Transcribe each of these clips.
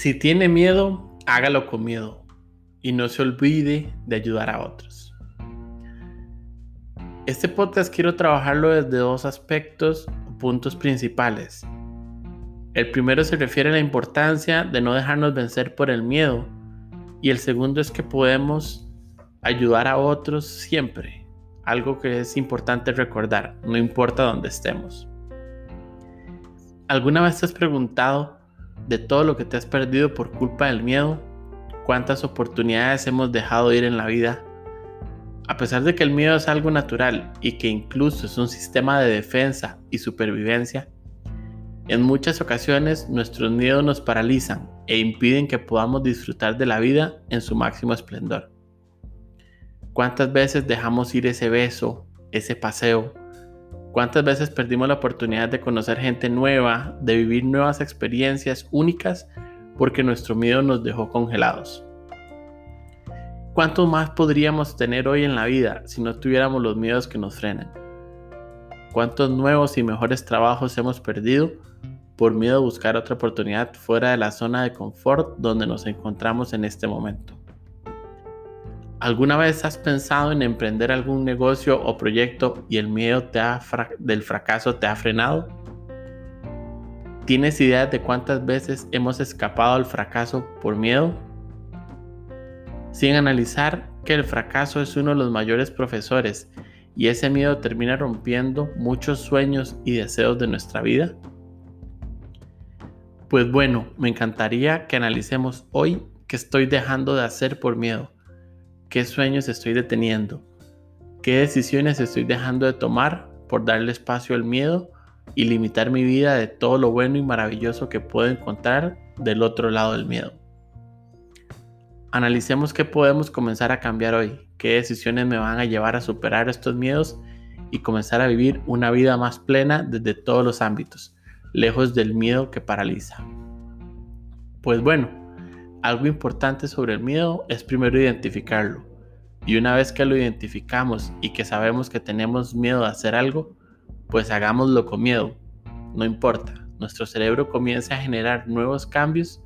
Si tiene miedo, hágalo con miedo y no se olvide de ayudar a otros. Este podcast quiero trabajarlo desde dos aspectos o puntos principales. El primero se refiere a la importancia de no dejarnos vencer por el miedo y el segundo es que podemos ayudar a otros siempre, algo que es importante recordar, no importa dónde estemos. ¿Alguna vez te has preguntado de todo lo que te has perdido por culpa del miedo? ¿Cuántas oportunidades hemos dejado ir en la vida? A pesar de que el miedo es algo natural y que incluso es un sistema de defensa y supervivencia, en muchas ocasiones nuestros miedos nos paralizan e impiden que podamos disfrutar de la vida en su máximo esplendor. ¿Cuántas veces dejamos ir ese beso, ese paseo, ¿Cuántas veces perdimos la oportunidad de conocer gente nueva, de vivir nuevas experiencias únicas porque nuestro miedo nos dejó congelados? ¿Cuántos más podríamos tener hoy en la vida si no tuviéramos los miedos que nos frenan? ¿Cuántos nuevos y mejores trabajos hemos perdido por miedo a buscar otra oportunidad fuera de la zona de confort donde nos encontramos en este momento? ¿Alguna vez has pensado en emprender algún negocio o proyecto y el miedo del fracaso te ha frenado? ¿Tienes idea de cuántas veces hemos escapado al fracaso por miedo? Sin analizar que el fracaso es uno de los mayores profesores y ese miedo termina rompiendo muchos sueños y deseos de nuestra vida. Pues bueno, me encantaría que analicemos hoy qué estoy dejando de hacer por miedo ¿Qué sueños estoy deteniendo? ¿Qué decisiones estoy dejando de tomar por darle espacio al miedo y limitar mi vida de todo lo bueno y maravilloso que puedo encontrar del otro lado del miedo? Analicemos qué podemos comenzar a cambiar hoy, qué decisiones me van a llevar a superar estos miedos y comenzar a vivir una vida más plena desde todos los ámbitos, lejos del miedo que paraliza. Pues bueno, algo importante sobre el miedo es primero identificarlo. Y una vez que lo identificamos y que sabemos que tenemos miedo a hacer algo, pues hagámoslo con miedo. No importa, nuestro cerebro comienza a generar nuevos cambios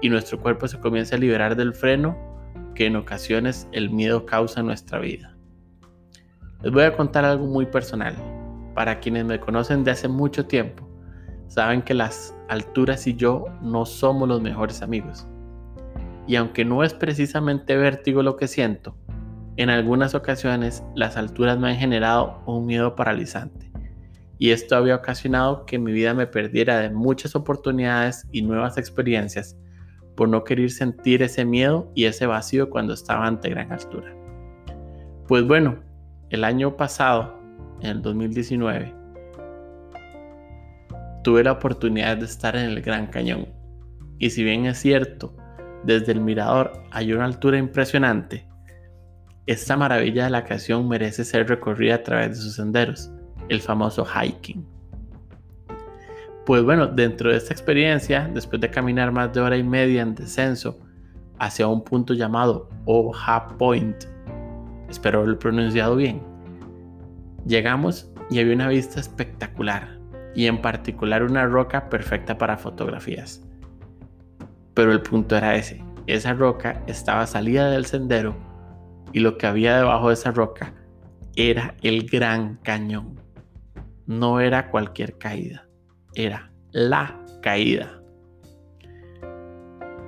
y nuestro cuerpo se comienza a liberar del freno que en ocasiones el miedo causa en nuestra vida. Les voy a contar algo muy personal. Para quienes me conocen de hace mucho tiempo, saben que las alturas y yo no somos los mejores amigos y aunque no es precisamente vértigo lo que siento, en algunas ocasiones las alturas me han generado un miedo paralizante y esto había ocasionado que mi vida me perdiera de muchas oportunidades y nuevas experiencias por no querer sentir ese miedo y ese vacío cuando estaba ante gran altura. Pues bueno, el año pasado, en el 2019, tuve la oportunidad de estar en el Gran Cañón. Y si bien es cierto desde el mirador hay una altura impresionante. Esta maravilla de la creación merece ser recorrida a través de sus senderos, el famoso hiking. Pues bueno, dentro de esta experiencia, después de caminar más de hora y media en descenso hacia un punto llamado Oha Point, espero haberlo pronunciado bien, llegamos y había una vista espectacular y en particular una roca perfecta para fotografías. Pero el punto era ese. Esa roca estaba salida del sendero y lo que había debajo de esa roca era el gran cañón. No era cualquier caída, era la caída.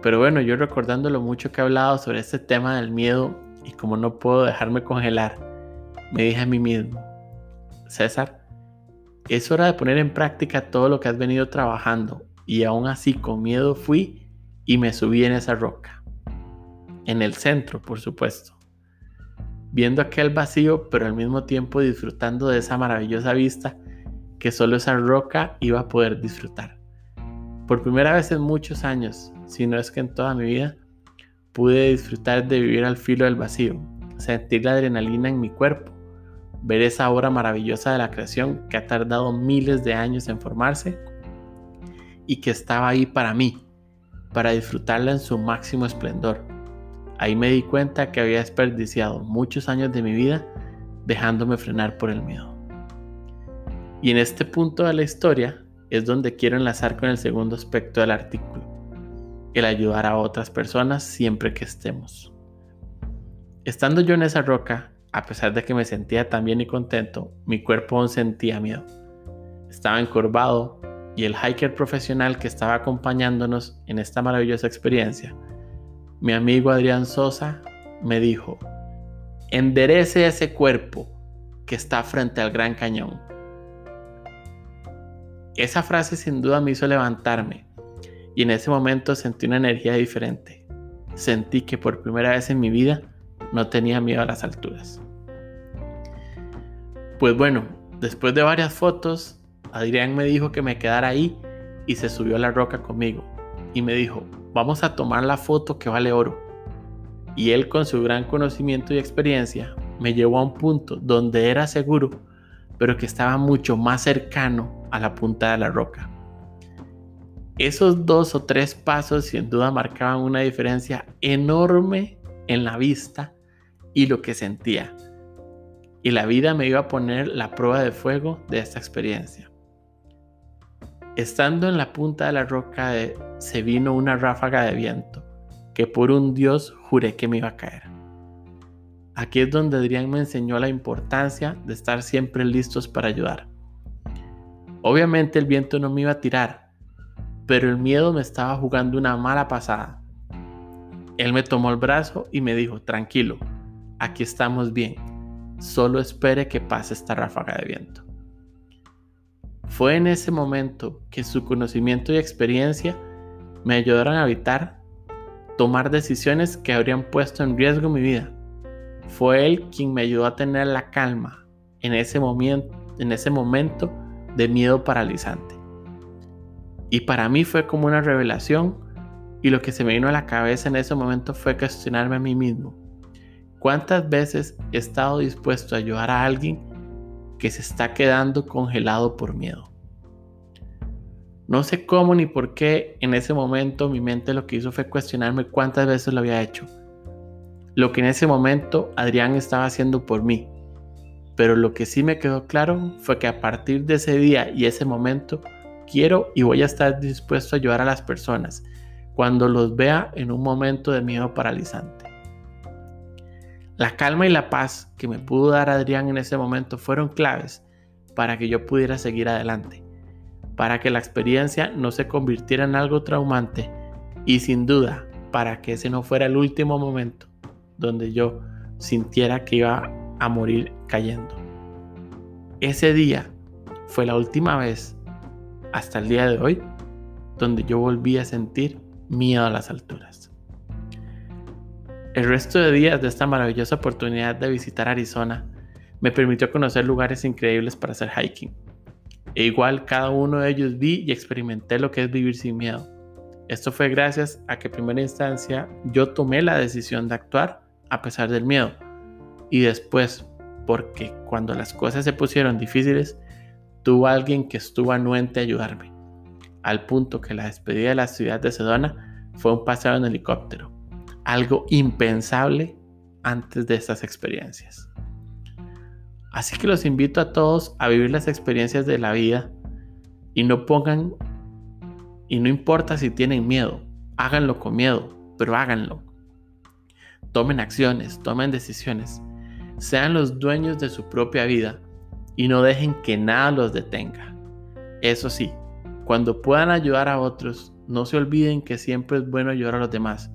Pero bueno, yo recordando lo mucho que he hablado sobre este tema del miedo y como no puedo dejarme congelar, me dije a mí mismo, César, es hora de poner en práctica todo lo que has venido trabajando y aún así con miedo fui y me subí en esa roca. En el centro, por supuesto. Viendo aquel vacío, pero al mismo tiempo disfrutando de esa maravillosa vista que solo esa roca iba a poder disfrutar. Por primera vez en muchos años, si no es que en toda mi vida, pude disfrutar de vivir al filo del vacío, sentir la adrenalina en mi cuerpo, ver esa obra maravillosa de la creación que ha tardado miles de años en formarse y que estaba ahí para mí, para disfrutarla en su máximo esplendor. Ahí me di cuenta que había desperdiciado muchos años de mi vida dejándome frenar por el miedo. Y en este punto de la historia es donde quiero enlazar con el segundo aspecto del artículo. el ayudar a otras personas siempre que estemos. Estando yo en esa roca, a pesar de que me sentía tan bien y contento, mi cuerpo aún sentía miedo. Estaba encorvado y el hiker profesional que estaba acompañándonos en esta maravillosa experiencia, mi amigo Adrián Sosa, me dijo, enderece ese cuerpo que está frente al Gran Cañón. Esa frase sin duda me hizo levantarme y en ese momento sentí una energía diferente. Sentí que por primera vez en mi vida no tenía miedo a las alturas. Pues bueno, después de varias fotos, Adrián me dijo que me quedara ahí y se subió a la roca conmigo y me dijo, vamos a tomar la foto que vale oro. Y él con su gran conocimiento y experiencia me llevó a un punto donde era seguro, pero que estaba mucho más cercano a la punta de la roca. Esos dos o tres pasos sin duda marcaban una diferencia enorme en la vista y lo que sentía. Y la vida me iba a poner la prueba de fuego de esta experiencia. Estando en la punta de la roca se vino una ráfaga de viento que por un dios juré que me iba a caer. Aquí es donde Adrián me enseñó la importancia de estar siempre listos para ayudar. Obviamente el viento no me iba a tirar, pero el miedo me estaba jugando una mala pasada. Él me tomó el brazo y me dijo, tranquilo, aquí estamos bien, solo espere que pase esta ráfaga de viento. Fue en ese momento que su conocimiento y experiencia me ayudaron a evitar tomar decisiones que habrían puesto en riesgo mi vida fue él quien me ayudó a tener la calma en ese momento, de miedo paralizante. Y para mí fue como una revelación y lo que se me vino a la cabeza en ese momento fue cuestionarme a mí mismo. ¿Cuántas veces he estado dispuesto a ayudar a alguien que se está quedando congelado por miedo? No sé cómo ni por qué en ese momento mi mente lo que hizo fue cuestionarme cuántas veces lo había hecho lo que en ese momento Adrián estaba haciendo por mí. Pero lo que sí me quedó claro fue que a partir de ese día y ese momento quiero y voy a estar dispuesto a ayudar a las personas cuando los vea en un momento de miedo paralizante. La calma y la paz que me pudo dar Adrián en ese momento fueron claves para que yo pudiera seguir adelante, para que la experiencia no se convirtiera en algo traumante y sin duda para que ese no fuera el último momento donde yo sintiera que iba a morir cayendo. Ese día fue la última vez, hasta el día de hoy, donde yo volví a sentir miedo a las alturas. El resto de días de esta maravillosa oportunidad de visitar Arizona me permitió conocer lugares increíbles para hacer hiking. E igual cada uno de ellos vi y experimenté lo que es vivir sin miedo. Esto fue gracias a que en primera instancia yo tomé la decisión de actuar a pesar del miedo. Y después, porque cuando las cosas se pusieron difíciles, tuvo alguien que estuvo anuente a ayudarme, al punto que la despedida de la ciudad de Sedona fue un paseo en helicóptero, algo impensable antes de estas experiencias. Así que los invito a todos a vivir las experiencias de la vida y no pongan, y no importa si tienen miedo, háganlo con miedo, pero háganlo tomen acciones, tomen decisiones, sean los dueños de su propia vida y no dejen que nada los detenga. Eso sí, cuando puedan ayudar a otros, no se olviden que siempre es bueno ayudar a los demás.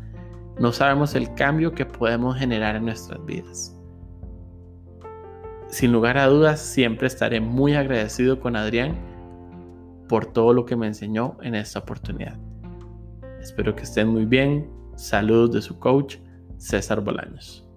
No sabemos el cambio que podemos generar en nuestras vidas. Sin lugar a dudas, siempre estaré muy agradecido con Adrián por todo lo que me enseñó en esta oportunidad. Espero que estén muy bien. Saludos de su coach César Bolaños.